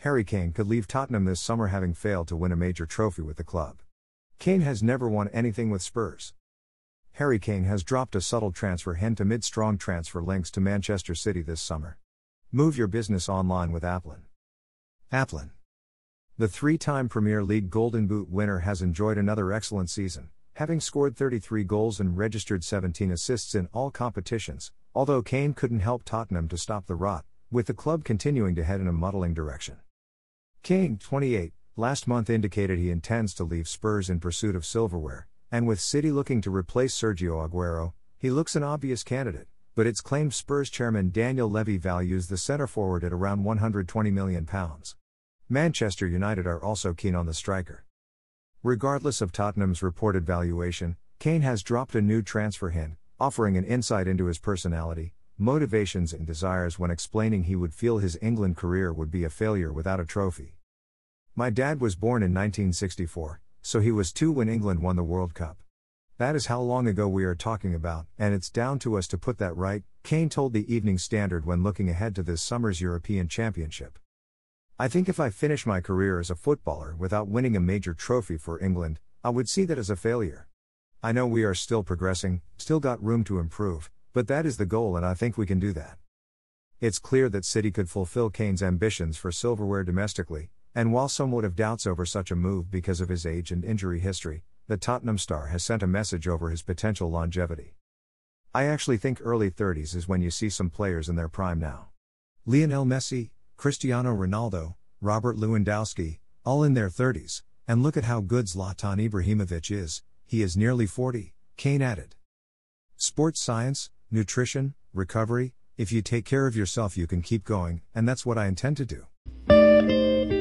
Harry Kane could leave Tottenham this summer having failed to win a major trophy with the club. Kane has never won anything with Spurs. Harry Kane has dropped a subtle transfer hint amid strong transfer links to Manchester City this summer. Move your business online with Applin. Applin. The three time Premier League Golden Boot winner has enjoyed another excellent season, having scored 33 goals and registered 17 assists in all competitions, although Kane couldn't help Tottenham to stop the rot, with the club continuing to head in a muddling direction. Kane, 28, last month indicated he intends to leave Spurs in pursuit of silverware, and with City looking to replace Sergio Aguero, he looks an obvious candidate, but it's claimed Spurs chairman Daniel Levy values the centre forward at around £120 million. Manchester United are also keen on the striker. Regardless of Tottenham's reported valuation, Kane has dropped a new transfer hint, offering an insight into his personality, motivations, and desires when explaining he would feel his England career would be a failure without a trophy. My dad was born in 1964, so he was two when England won the World Cup. That is how long ago we are talking about, and it's down to us to put that right, Kane told the Evening Standard when looking ahead to this summer's European Championship. I think if I finish my career as a footballer without winning a major trophy for England, I would see that as a failure. I know we are still progressing, still got room to improve, but that is the goal and I think we can do that. It's clear that City could fulfill Kane's ambitions for silverware domestically, and while some would have doubts over such a move because of his age and injury history, the Tottenham star has sent a message over his potential longevity. I actually think early 30s is when you see some players in their prime now. Lionel Messi, Cristiano Ronaldo, Robert Lewandowski, all in their 30s, and look at how good Zlatan Ibrahimovic is, he is nearly 40, Kane added. Sports science, nutrition, recovery, if you take care of yourself, you can keep going, and that's what I intend to do.